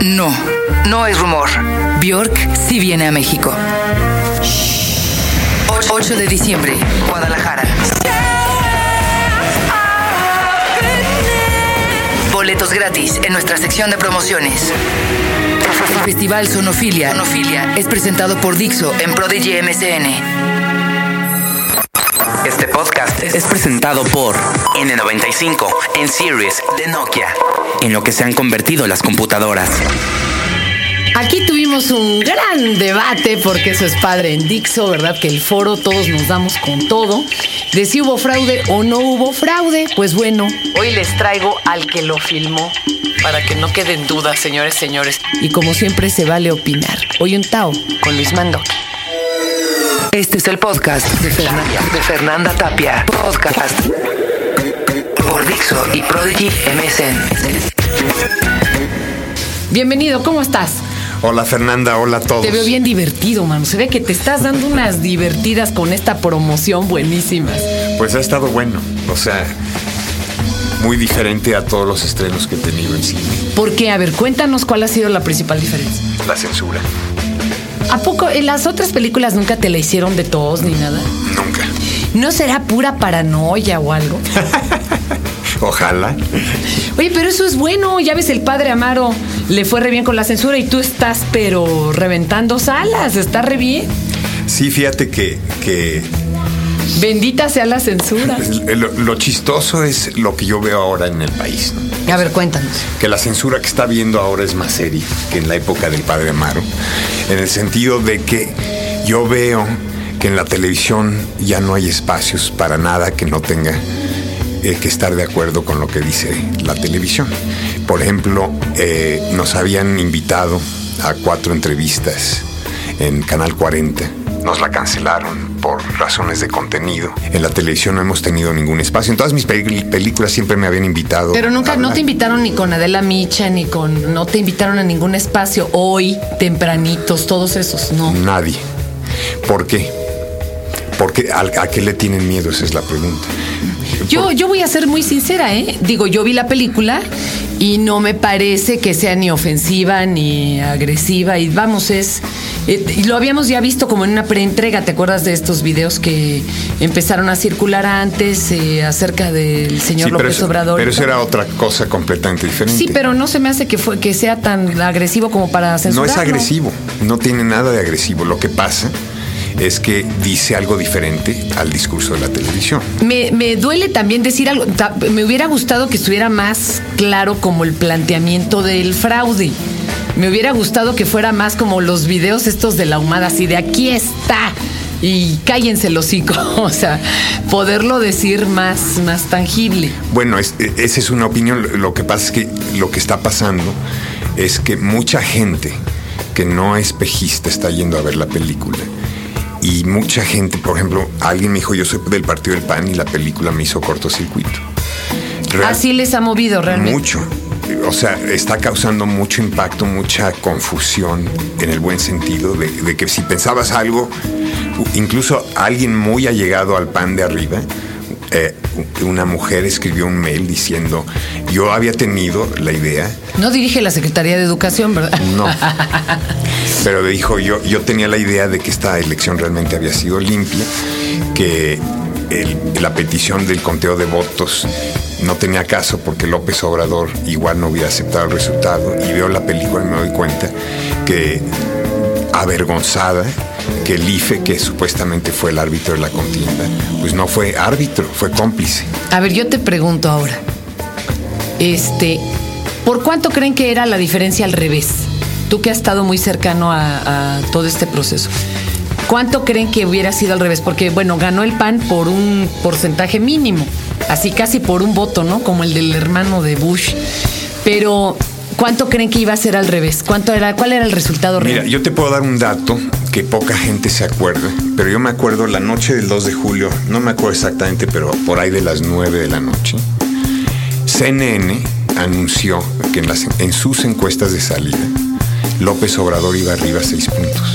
No, no es rumor. Bjork sí viene a México. 8 de diciembre, Guadalajara. Boletos gratis en nuestra sección de promociones. El Festival Sonofilia, Sonofilia es presentado por Dixo en Prodigy MCN. Este podcast es presentado por N95 en Series de Nokia, en lo que se han convertido las computadoras. Aquí tuvimos un gran debate, porque eso es padre en Dixo, ¿verdad? Que el foro todos nos damos con todo, de si hubo fraude o no hubo fraude. Pues bueno, hoy les traigo al que lo filmó, para que no queden dudas, señores, señores. Y como siempre se vale opinar. Hoy un Tao con Luis Mando. Este es el podcast de Fernanda, de Fernanda Tapia. Podcast por Dixo y Prodigy MSN. Bienvenido, ¿cómo estás? Hola Fernanda, hola a todos. Te veo bien divertido, mano. Se ve que te estás dando unas divertidas con esta promoción buenísimas. Pues ha estado bueno, o sea, muy diferente a todos los estrenos que he tenido en cine. ¿Por qué? A ver, cuéntanos cuál ha sido la principal diferencia. La censura, ¿A poco en las otras películas nunca te la hicieron de todos ni nada? nunca. ¿No será pura paranoia o algo? Ojalá. Oye, pero eso es bueno. Ya ves, el padre Amaro le fue re bien con la censura y tú estás, pero reventando salas. Está re bien. Sí, fíjate que, que Bendita sea la censura. lo, lo chistoso es lo que yo veo ahora en el país, ¿no? A ver, cuéntanos. que la censura que está viendo ahora es más seria que en la época del padre Amaro, en el sentido de que yo veo que en la televisión ya no hay espacios para nada que no tenga eh, que estar de acuerdo con lo que dice la televisión. Por ejemplo, eh, nos habían invitado a cuatro entrevistas en Canal 40. Nos la cancelaron por razones de contenido. En la televisión no hemos tenido ningún espacio. En todas mis pel- películas siempre me habían invitado. Pero nunca, no te invitaron ni con Adela Micha, ni con. No te invitaron a ningún espacio hoy, tempranitos, todos esos, no. Nadie. ¿Por qué? Porque ¿a, a qué le tienen miedo? Esa es la pregunta. Yo, yo voy a ser muy sincera, ¿eh? Digo, yo vi la película y no me parece que sea ni ofensiva ni agresiva. Y vamos, es. eh, lo habíamos ya visto como en una preentrega. ¿Te acuerdas de estos videos que empezaron a circular antes eh, acerca del señor Sí, López eso, Obrador? pero eso era otra cosa completamente diferente. Sí, pero no se me hace que, fue, que sea tan agresivo como para No censurar. es agresivo, no tiene nada de agresivo. Lo que pasa es que dice algo diferente al discurso de la televisión. Me, me duele también decir algo. Ta- Me hubiera gustado que estuviera más claro como el planteamiento del fraude. Me hubiera gustado que fuera más como los videos estos de la humada, así de aquí está. Y cállense el hocico. O sea, poderlo decir más, más tangible. Bueno, es- e- esa es una opinión. Lo que pasa es que lo que está pasando es que mucha gente que no es pejista está yendo a ver la película. Y mucha gente, por ejemplo, alguien me dijo, yo soy del partido del PAN y la película me hizo cortocircuito. Real- Así les ha movido realmente. Mucho. O sea, está causando mucho impacto, mucha confusión en el buen sentido de, de que si pensabas algo, incluso alguien muy allegado al pan de arriba, eh, una mujer escribió un mail diciendo, yo había tenido la idea, No dirige la Secretaría de Educación, ¿verdad? no, pero dijo, yo, yo tenía la idea de que esta elección realmente había sido limpia, que el- la petición del conteo de votos no tenía caso porque López Obrador igual no hubiera aceptado el resultado. Y veo la película y me doy cuenta que avergonzada que el IFE, que supuestamente fue el árbitro de la contienda, pues no fue árbitro, fue cómplice. A ver, yo te pregunto ahora. Este, ¿por cuánto creen que era la diferencia al revés? Tú que has estado muy cercano a, a todo este proceso. ¿Cuánto creen que hubiera sido al revés? Porque, bueno, ganó el PAN por un porcentaje mínimo, así casi por un voto, ¿no? Como el del hermano de Bush. Pero, ¿cuánto creen que iba a ser al revés? ¿Cuánto era, ¿Cuál era el resultado real? Mira, yo te puedo dar un dato que poca gente se acuerda, pero yo me acuerdo la noche del 2 de julio, no me acuerdo exactamente, pero por ahí de las 9 de la noche, CNN anunció que en, las- en sus encuestas de salida, López Obrador iba arriba seis puntos.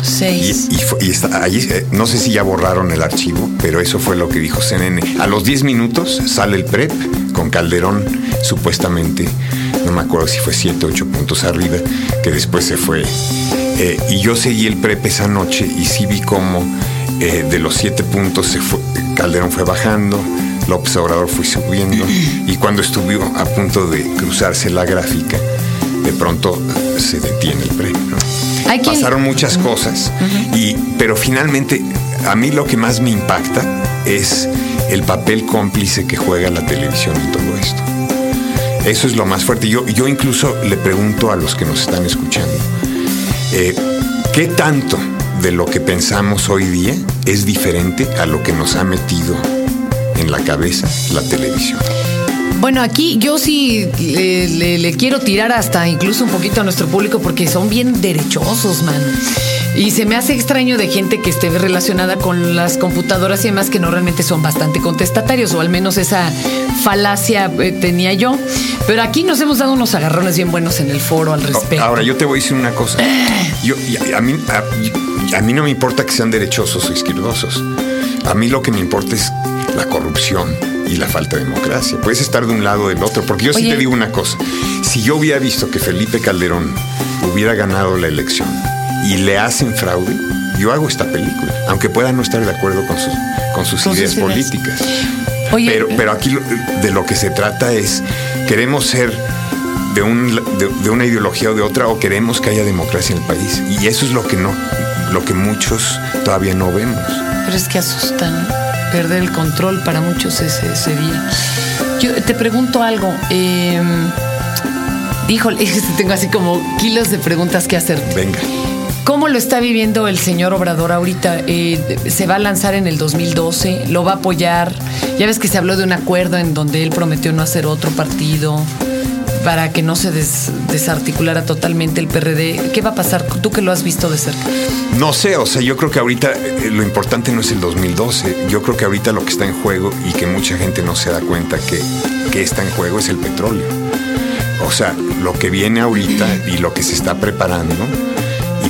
Y, Seis. y y está- ahí, eh, no sé si ya borraron el archivo, pero eso fue lo que dijo CNN. A los 10 minutos sale el PREP con Calderón supuestamente no me acuerdo si fue 7, 8 puntos arriba, que después se fue. Eh, y yo seguí el PREP esa noche y sí vi cómo eh, de los 7 puntos se fue, Calderón fue bajando, López Obrador fue subiendo y cuando estuvo a punto de cruzarse la gráfica, de pronto se detiene el PREP. ¿no? Pasaron muchas cosas, y, pero finalmente a mí lo que más me impacta es el papel cómplice que juega la televisión en todo esto. Eso es lo más fuerte. Yo, yo incluso le pregunto a los que nos están escuchando, eh, ¿qué tanto de lo que pensamos hoy día es diferente a lo que nos ha metido en la cabeza la televisión? Bueno, aquí yo sí le, quiero tirar hasta incluso un poquito a nuestro público porque son bien derechosos, man. Y se me hace extraño de gente que esté relacionada con las computadoras y demás que no realmente son bastante contestatarios, o al menos esa falacia eh, tenía yo. Pero aquí nos hemos dado unos agarrones bien buenos en el foro al respecto. Ahora, yo te voy a decir una cosa. Yo, a, mí, a, mí no me importa que sean derechosos o izquierdosos. A mí lo que me importa es la corrupción y la falta de democracia. Puedes estar de un lado o del otro, porque yo sí te digo una cosa. Si yo hubiera visto que Felipe Calderón hubiera ganado la elección y le hacen fraude, yo hago esta película, aunque pueda no estar de acuerdo con sus, con sus ideas políticas. pero, pero aquí de lo que se trata es, queremos ser de, un, de, una ideología o de otra o queremos que haya democracia en el país. Y eso es lo que no, lo que muchos todavía no vemos. Pero es que asustan, perder el control para muchos ese sería. Yo te pregunto algo. Eh, híjole, tengo así como kilos de preguntas que hacerte. Venga. ¿Cómo lo está viviendo el señor Obrador ahorita? Eh, ¿Se va a lanzar en el 2012? ¿Lo va a apoyar? Ya ves que se habló de un acuerdo en donde él prometió no hacer otro partido para que no se desarticulara totalmente el PRD. ¿Qué va a pasar? Tú que lo has visto de cerca. No sé, o sea, yo creo que ahorita eh, lo importante no es el 2012. Yo creo que ahorita lo que está en juego y que mucha gente no se da cuenta que, que está en juego es el petróleo. O sea, lo que viene ahorita y lo que se está preparando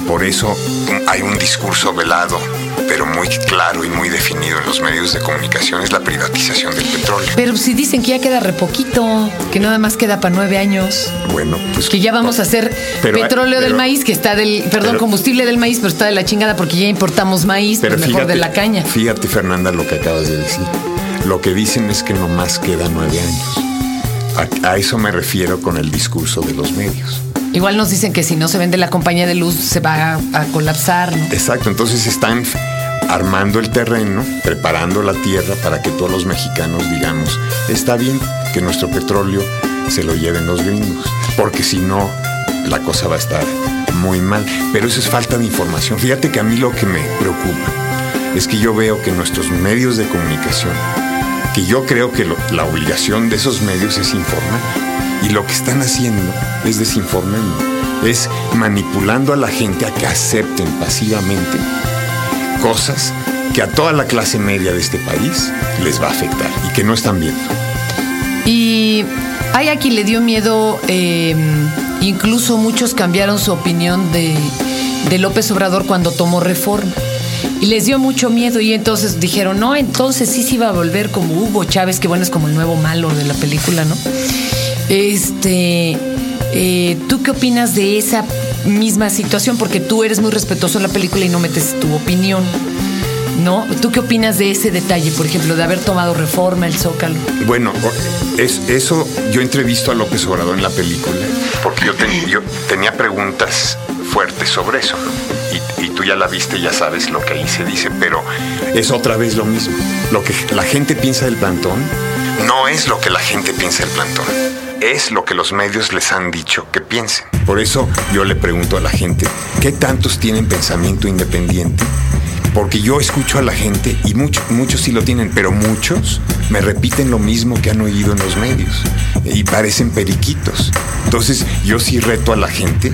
por eso hay un discurso velado, pero muy claro y muy definido en los medios de comunicación, es la privatización del petróleo. Pero si dicen que ya queda re poquito, que nada más queda para nueve años. Bueno, pues... Que ya vamos a hacer petróleo del maíz, que está del, perdón, combustible del maíz, pero está de la chingada porque ya importamos maíz, pero pues mejor de la caña. Fíjate, Fernanda, lo que acabas de decir. Lo que dicen es que nomás queda nueve años. a eso me refiero con el discurso de los medios. Igual nos dicen que si no se vende la compañía de luz se va a, colapsar. ¿no? Exacto, entonces están armando el terreno, preparando la tierra para que todos los mexicanos digamos, está bien que nuestro petróleo se lo lleven los gringos, porque si no, la cosa va a estar muy mal. Pero eso es falta de información. Fíjate que a mí lo que me preocupa es que yo veo que nuestros medios de comunicación, que yo creo que la obligación de esos medios es informar, y lo que están haciendo es desinformando, es manipulando a la gente a que acepten pasivamente cosas que a toda la clase media de este país les va a afectar y que no están viendo. Y hay a quien le dio miedo, em, incluso muchos cambiaron su opinión de, de López Obrador cuando tomó reforma. Y les dio mucho miedo y entonces dijeron, no, entonces sí se iba a volver como Hugo Chávez, que bueno, es como el nuevo malo de la película, ¿no? Este, eh, ¿tú qué opinas de esa misma situación? Porque tú eres muy respetuoso en la película y no metes tu opinión. ¿No? ¿Tú qué opinas de ese detalle, por ejemplo, de haber tomado reforma el Zócalo? Bueno, es, eso yo entrevisto a López Obrador en la película, porque yo, yo tenía preguntas fuertes sobre eso, y, y, tú ya la viste, ya sabes lo que ahí se dice, pero es otra vez lo mismo. Lo que la gente piensa del plantón no es lo que la gente piensa del plantón es lo que los medios les han dicho que piensen. Por eso yo le pregunto a la gente, ¿qué tantos tienen pensamiento independiente? Porque yo escucho a la gente y muchos, muchos sí lo tienen, pero muchos me repiten lo mismo que han oído en los medios y parecen periquitos. Entonces yo sí reto a la gente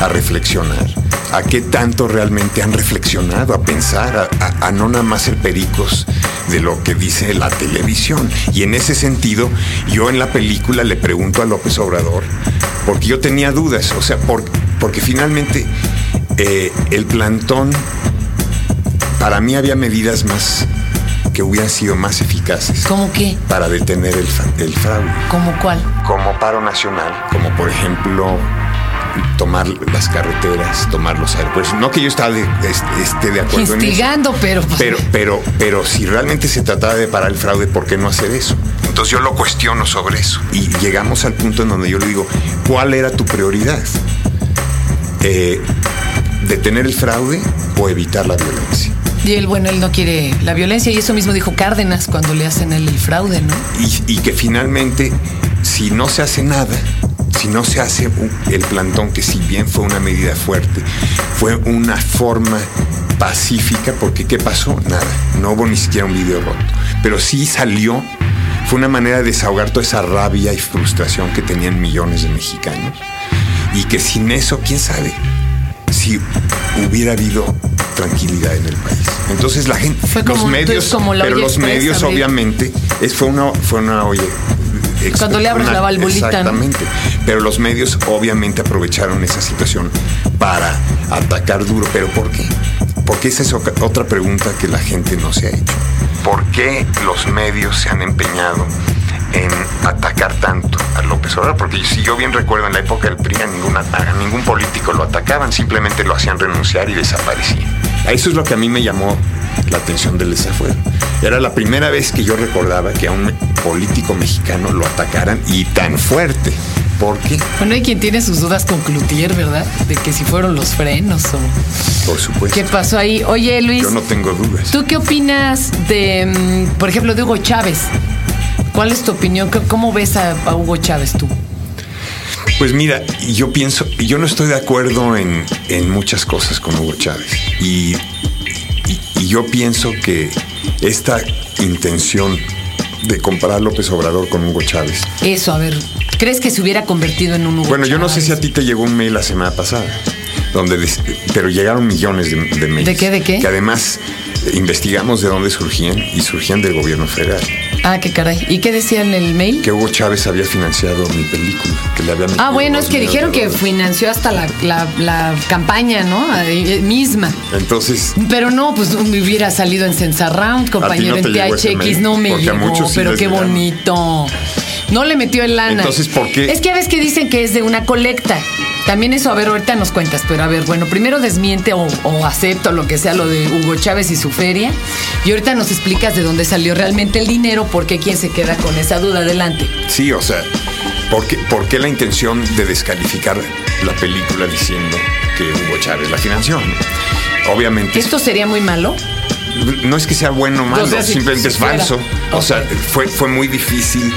a reflexionar, a qué tanto realmente han reflexionado, a pensar, a, a no nada más ser pericos de lo que dice la televisión. Y en ese sentido, yo en la película le pregunto a López Obrador, porque yo tenía dudas, o sea, porque finalmente eh, el plantón, para mí había medidas más que hubieran sido más eficaces. ¿Cómo qué? Para detener el, el fraude. ¿Cómo cuál? como paro nacional, como por ejemplo tomar las carreteras, tomar los aeropuertos. No que yo estaba de, esté de acuerdo Instigando, en eso. pero... Pero, pero, pero si realmente se trataba de parar el fraude, ¿por qué no hacer eso? Entonces yo lo cuestiono sobre eso. Y llegamos al punto en donde yo le digo, ¿cuál era tu prioridad? Eh, ¿Detener el fraude o evitar la violencia? Y él, bueno, él no quiere la violencia y eso mismo dijo Cárdenas cuando le hacen el, el fraude, ¿no? Y, y que finalmente, si no se hace nada, si no se hace el plantón, que si bien fue una medida fuerte, fue una forma pacífica, porque ¿qué pasó? Nada, no hubo ni siquiera un video roto, pero sí salió, fue una manera de desahogar toda esa rabia y frustración que tenían millones de mexicanos, y que sin eso, quién sabe si hubiera habido tranquilidad en el país. Entonces la gente, Fue como los medios, como la pero los medios obviamente, es, fue una, fue una express, Cuando le abres una- la valvulita, ¿no? Exactamente. Pero los medios obviamente aprovecharon esa situación para atacar duro. ¿Pero por qué? Porque esa es otra pregunta que la gente no se ha hecho. ¿Por qué los medios se han empeñado en atacar tanto a López Obrador? Porque si yo bien recuerdo, en la época del PRI a, ninguna- a ningún político lo atacaban, simplemente lo hacían renunciar y desaparecían. Eso es lo que a mí me llamó la atención del desafuero. Era la primera vez que yo recordaba que a un político mexicano lo atacaran y tan fuerte. ¿Por qué? Bueno, hay quien tiene sus dudas con Cloutier, ¿verdad? De que si fueron los frenos o... Por supuesto. ¿Qué pasó ahí? Oye, Luis, Yo no tengo dudas. ¿tú qué opinas de, mm, por ejemplo, de Hugo Chávez? ¿Cuál es tu opinión? ¿Cómo- ¿Cómo ves a, a Hugo Chávez tú? Pues mira, yo pienso, yo no estoy de acuerdo en, en muchas cosas con Hugo Chávez. Y, y- yo pienso que esta intención de comparar a López Obrador con Hugo Chávez. Eso, a ver, ¿crees que se hubiera convertido en un Hugo Bueno, yo no sé si a ti te llegó un mail la semana pasada, donde des- pero llegaron millones de, de mails. ¿De qué, de qué? Que además eh, investigamos de dónde surgían y surgían del gobierno federal. Ah, qué caray. ¿Y qué decía en el mail? Que Hugo Chávez había financiado mi película, que le había metido Ah, bueno, es que dijeron que financió hasta la, la- la campaña, ¿no? Eh, misma. Entonces, Pero no, pues me hubiera salido en Sensa Round, compañero, no en THX, no me llegó, muchos sí pero qué bonito. No le metió el lana. Entonces, ¿por qué? Es que a veces que dicen que es de una colecta. También eso, a ver, ahorita nos cuentas, pero a ver, bueno, primero desmiente o, o acepto lo que sea lo de Hugo Chávez y su feria. Y ahorita nos explicas de dónde salió realmente el dinero, porque quién se queda con esa duda. Adelante. sí, o sea, ¿por qué, por qué la intención de descalificar la película diciendo que Hugo Chávez la financió? Obviamente. ¿Esto sería muy malo? no es que sea bueno o malo, O sea, si- simplemente si es falso. O sea, fue, fue muy difícil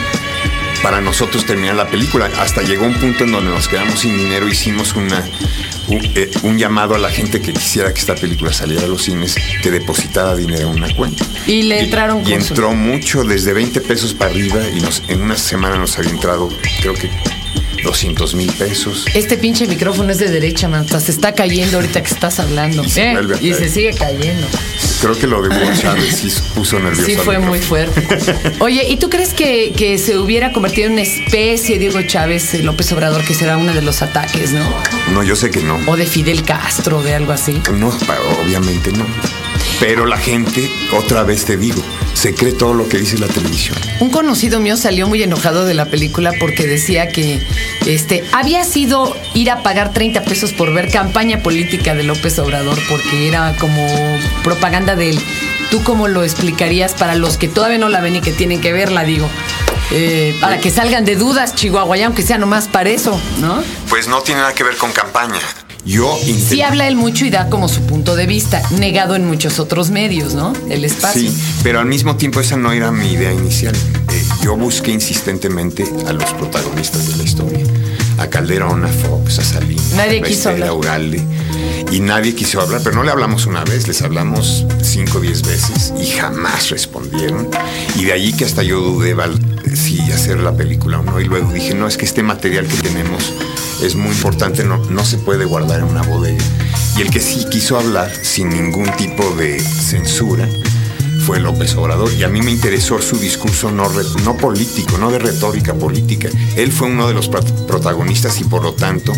para nosotros terminar la película. Hasta llegó un punto en donde nos quedamos sin dinero, hicimos una, un, eh, un llamado a la gente que quisiera que esta película saliera a los cines, que depositara dinero en una cuenta. Y le entraron Y su- entró mucho, desde 20 pesos para arriba, y nos, en una semana nos había entrado, creo que 200 mil pesos. Este pinche micrófono es de derecha, man. Hasta se está cayendo ahorita que estás hablando. Y se ¿Eh? Y se sigue cayendo. Creo que lo de Hugo Chávez sí puso nervioso. Sí, fue muy fuerte. Oye, ¿y tú crees que, que se hubiera convertido en una especie de Diego Chávez, eh, López Obrador, que será uno de los ataques, ¿no? No, yo sé que no. O de Fidel Castro, de algo así. No, obviamente no. Pero la gente, otra vez te digo, se cree todo lo que dice la televisión. Un conocido mío salió muy enojado de la película porque decía que este había sido ir a pagar 30 pesos por ver campaña política de López Obrador porque era como propaganda de él. ¿Tú cómo lo explicarías para los que todavía no la ven y que tienen que verla, digo? Eh, para que salgan de dudas, Chihuahua, ya aunque sea nomás para eso, ¿no? Pues no tiene nada que ver con campaña. Yo Sí habla él mucho y da como su punto de vista, negado en muchos otros medios, ¿no? El espacio. Sí, pero al mismo tiempo esa no era mi idea inicial. Eh, yo busqué insistentemente a los protagonistas de la historia. A Calderón, a Fox, a Salinas, Nadie a quiso hablar. Uralde. Y nadie quiso hablar, pero no le hablamos una vez, les hablamos cinco o diez veces y jamás respondieron. Y de allí que hasta yo dudé si hacer la película o no. Y luego dije, no, es que este material que tenemos es muy importante, no, no se puede guardar en una bodega. Y el que sí quiso hablar sin ningún tipo de censura fue López Obrador y a mí me interesó su discurso no, no político, no de retórica política. Él fue uno de los pro- protagonistas y por lo tanto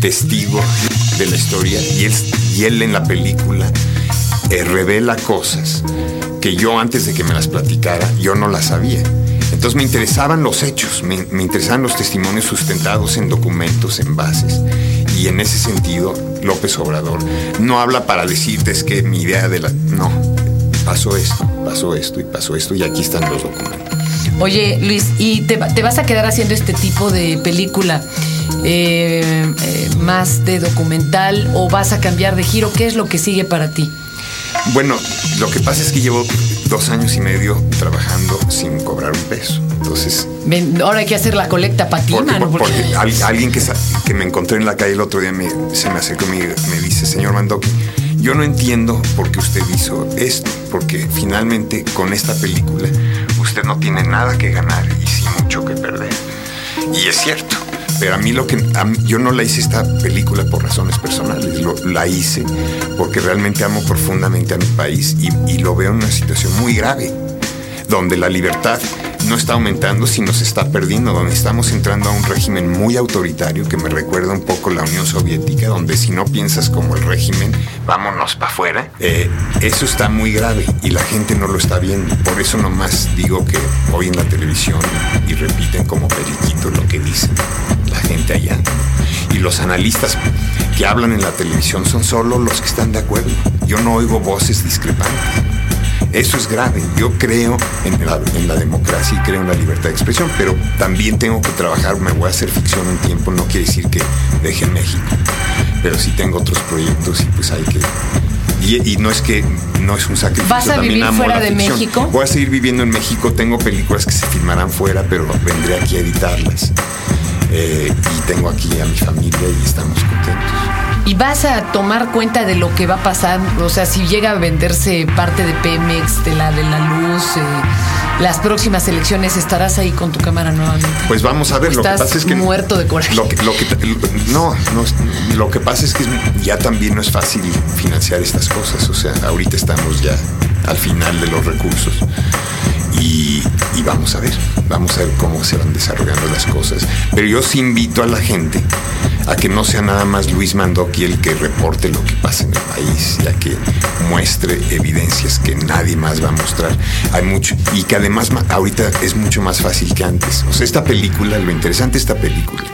testigo de la historia y él, y él en la película eh, revela cosas que yo antes de que me las platicara yo no las sabía. Entonces me interesaban los hechos, me, me interesaban los testimonios sustentados en documentos, en bases. Y en ese sentido, López Obrador no habla para decirte es que mi idea de la... No, pasó esto, pasó esto y pasó esto y aquí están los documentos. Oye, Luis, ¿y te, te vas a quedar haciendo este tipo de película eh, eh, más de documental o vas a cambiar de giro? ¿Qué es lo que sigue para ti? Bueno, lo que pasa es que llevo dos años y medio trabajando sin cobrar un peso. Entonces, Ven, ahora hay que hacer la colecta para ti, porque, al- alguien que, me encontré en la calle el otro día me, se me acercó y me, me dice, señor Mandoki, yo no entiendo por qué usted hizo esto, porque finalmente con esta película usted no tiene nada que ganar y sí mucho que perder. Y es cierto. Pero a mí lo que yo no la hice esta película por razones personales, la hice porque realmente amo profundamente a mi país y lo veo en una situación muy grave, donde la libertad no está aumentando, sino se está perdiendo, donde estamos entrando a un régimen muy autoritario que me recuerda un poco la Unión Soviética, donde si no piensas como el régimen, vámonos para afuera. Eh, eso está muy grave y la gente no lo está viendo. Por eso nomás digo que hoy en la televisión y repiten como periquito lo que dicen la gente allá. Y los analistas que hablan en la televisión son solo los que están de acuerdo. Yo no oigo voces discrepantes. Eso es grave. Yo creo en la, en la democracia y creo en la libertad de expresión, pero también tengo que trabajar. Me voy a hacer ficción un tiempo, no quiere decir que deje México, pero sí tengo otros proyectos y pues hay que. Y, y no es que no es un sacrificio. ¿Vas a también vivir amo fuera de ficción. México? Voy a seguir viviendo en México. Tengo películas que se filmarán fuera, pero vendré aquí a editarlas. Eh, y tengo aquí a mi familia y estamos contentos. ¿Y vas a tomar cuenta de lo que va a pasar? O sea, si llega a venderse parte de Pemex, de la de la luz, eh, las próximas elecciones, ¿estarás ahí con tu cámara nuevamente? Pues vamos a ver, ¿O lo que pasa es que muerto de coraje. Lo que, lo que- no, no, lo que pasa es que ya también no es fácil financiar estas cosas. O sea, ahorita estamos ya al final de los recursos y, y vamos a ver, vamos a ver cómo se van desarrollando las cosas. Pero yo sí invito a la gente a que no sea nada más Luis Mandoki el que reporte lo que pasa en el país y a que muestre evidencias que nadie más va a mostrar. Hay mucho y que además ahorita es mucho más fácil que antes. O sea, esta película, lo interesante de esta película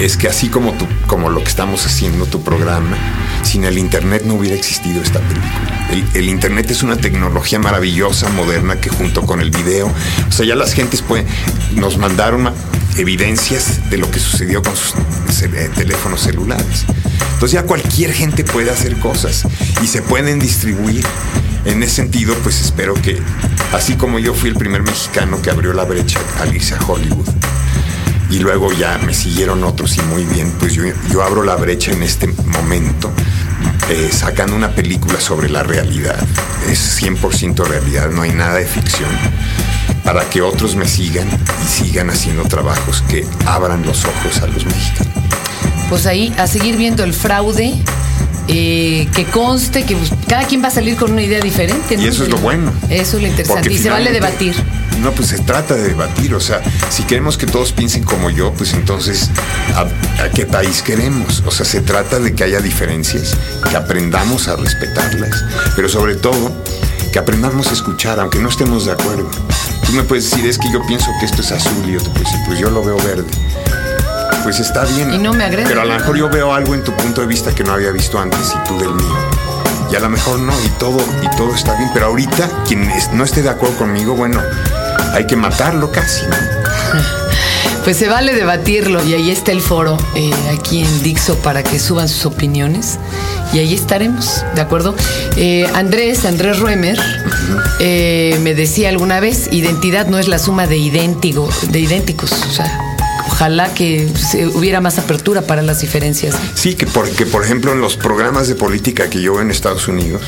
es que así como tú, como lo que estamos haciendo tu programa, sin el internet no hubiera existido esta película. El, el internet es una tecnología maravillosa, moderna, que junto con el video, o sea, ya las gentes pueden, nos mandaron ma- evidencias de lo que sucedió con sus eh, teléfonos celulares. Entonces ya cualquier gente puede hacer cosas y se pueden distribuir. En ese sentido, pues espero que, así como yo fui el primer mexicano que abrió la brecha al irse a Hollywood, y luego ya me siguieron otros y muy bien, pues yo, yo abro la brecha en este momento eh, sacando una película sobre la realidad. Es 100% realidad, no hay nada de ficción. Para que otros me sigan y sigan haciendo trabajos que abran los ojos a los mexicanos. Pues ahí, a seguir viendo el fraude, eh, que conste que pues, cada quien va a salir con una idea diferente. ¿no? Y eso es lo bueno. Eso es lo interesante. Porque y se vale debatir. No, pues se trata de debatir. O sea, si queremos que todos piensen como yo, pues entonces, ¿a, a qué país queremos? O sea, se trata de que haya diferencias, que aprendamos a respetarlas, pero sobre todo, que aprendamos a escuchar, aunque no estemos de acuerdo. Tú me puedes decir, es que yo pienso que esto es azul y yo te puedo decir, pues yo lo veo verde. Pues está bien. Y no me agrede. Pero a lo mejor yo veo algo en tu punto de vista que no había visto antes y tú del mío. Y a lo mejor no, y todo, y todo está bien. Pero ahorita, quien no esté de acuerdo conmigo, bueno, hay que matarlo casi, ¿no? Pues se vale debatirlo y ahí está el foro eh, aquí en Dixo para que suban sus opiniones y ahí estaremos, ¿de acuerdo? Eh, Andrés, Andrés Ruemer, eh, me decía alguna vez, identidad no es la suma de, idéntico, de idénticos, o sea, ojalá que hubiera más apertura para las diferencias. Sí, que por, que por ejemplo en los programas de política que yo veo en Estados Unidos,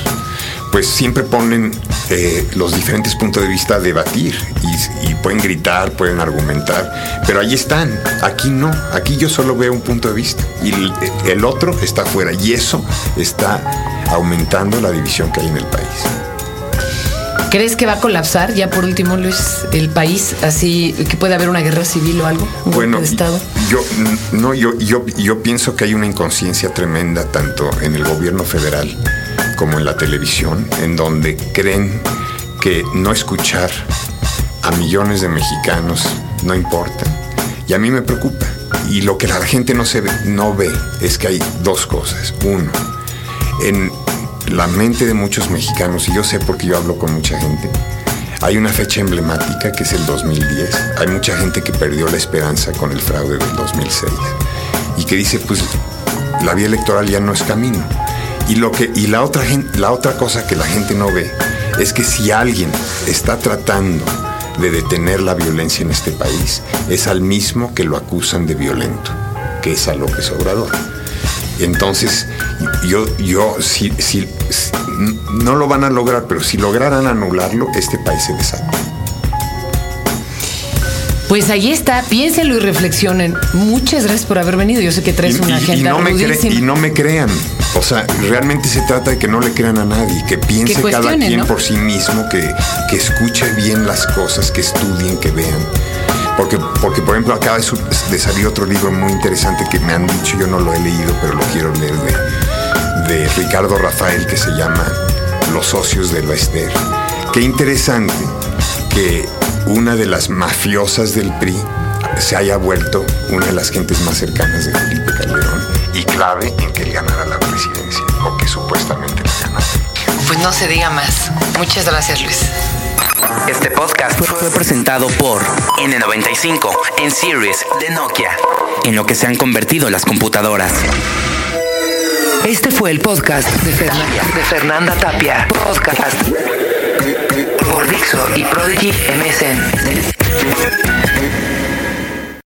pues siempre ponen eh, los diferentes puntos de vista a debatir y, y pueden gritar, pueden argumentar, pero ahí están, aquí no, aquí yo solo veo un punto de vista y el, el otro está afuera y eso está aumentando la división que hay en el país. ¿Crees que va a colapsar ya por último, Luis, el país, así que puede haber una guerra civil o algo? Un Bueno, de Estado. yo no, yo, yo, yo pienso que hay una inconsciencia tremenda tanto en el gobierno federal como en la televisión, en donde creen que no escuchar a millones de mexicanos, no importa. Y a mí me preocupa. Y lo que la gente no, se ve, no ve es que hay dos cosas. Uno, en la mente de muchos mexicanos, y yo sé porque yo hablo con mucha gente, hay una fecha emblemática que es el 2010. Hay mucha gente que perdió la esperanza con el fraude del 2006 y que dice, pues la vía electoral ya no es camino. Y, lo que, y la, otra, la otra cosa que la gente no ve es que si alguien está tratando de detener la violencia en este país, es al mismo que lo acusan de violento, que es a López Obrador. Entonces, yo, yo si, si, no lo van a lograr, pero si lograran anularlo, este país se desata. Pues ahí está, piénsenlo y reflexionen. Muchas gracias por haber venido. Yo sé que traes una agenda y no, me y no me crean. O sea, realmente se trata de que no le crean a nadie, que piense cada quien por sí mismo, que, que escuche bien las cosas, que estudien, que vean. Porque, porque por ejemplo, acaba de, salir otro libro muy interesante que me han dicho, yo no lo he leído, pero lo quiero leer, de, de Ricardo Rafael, que se llama Los socios de Lester. Qué interesante que una de las mafiosas del PRI se haya vuelto una de las gentes más cercanas de Felipe Calderón y clave en que él ganara la presidencia, o que supuestamente la ganara. Pues no se diga más. Muchas gracias, Luis. Este podcast fue presentado por N95 en Series de Nokia, en lo que se han convertido las computadoras. Este fue el podcast de Fernanda, de Fernanda Tapia. Podcast por Dixo y Prodigy MSN.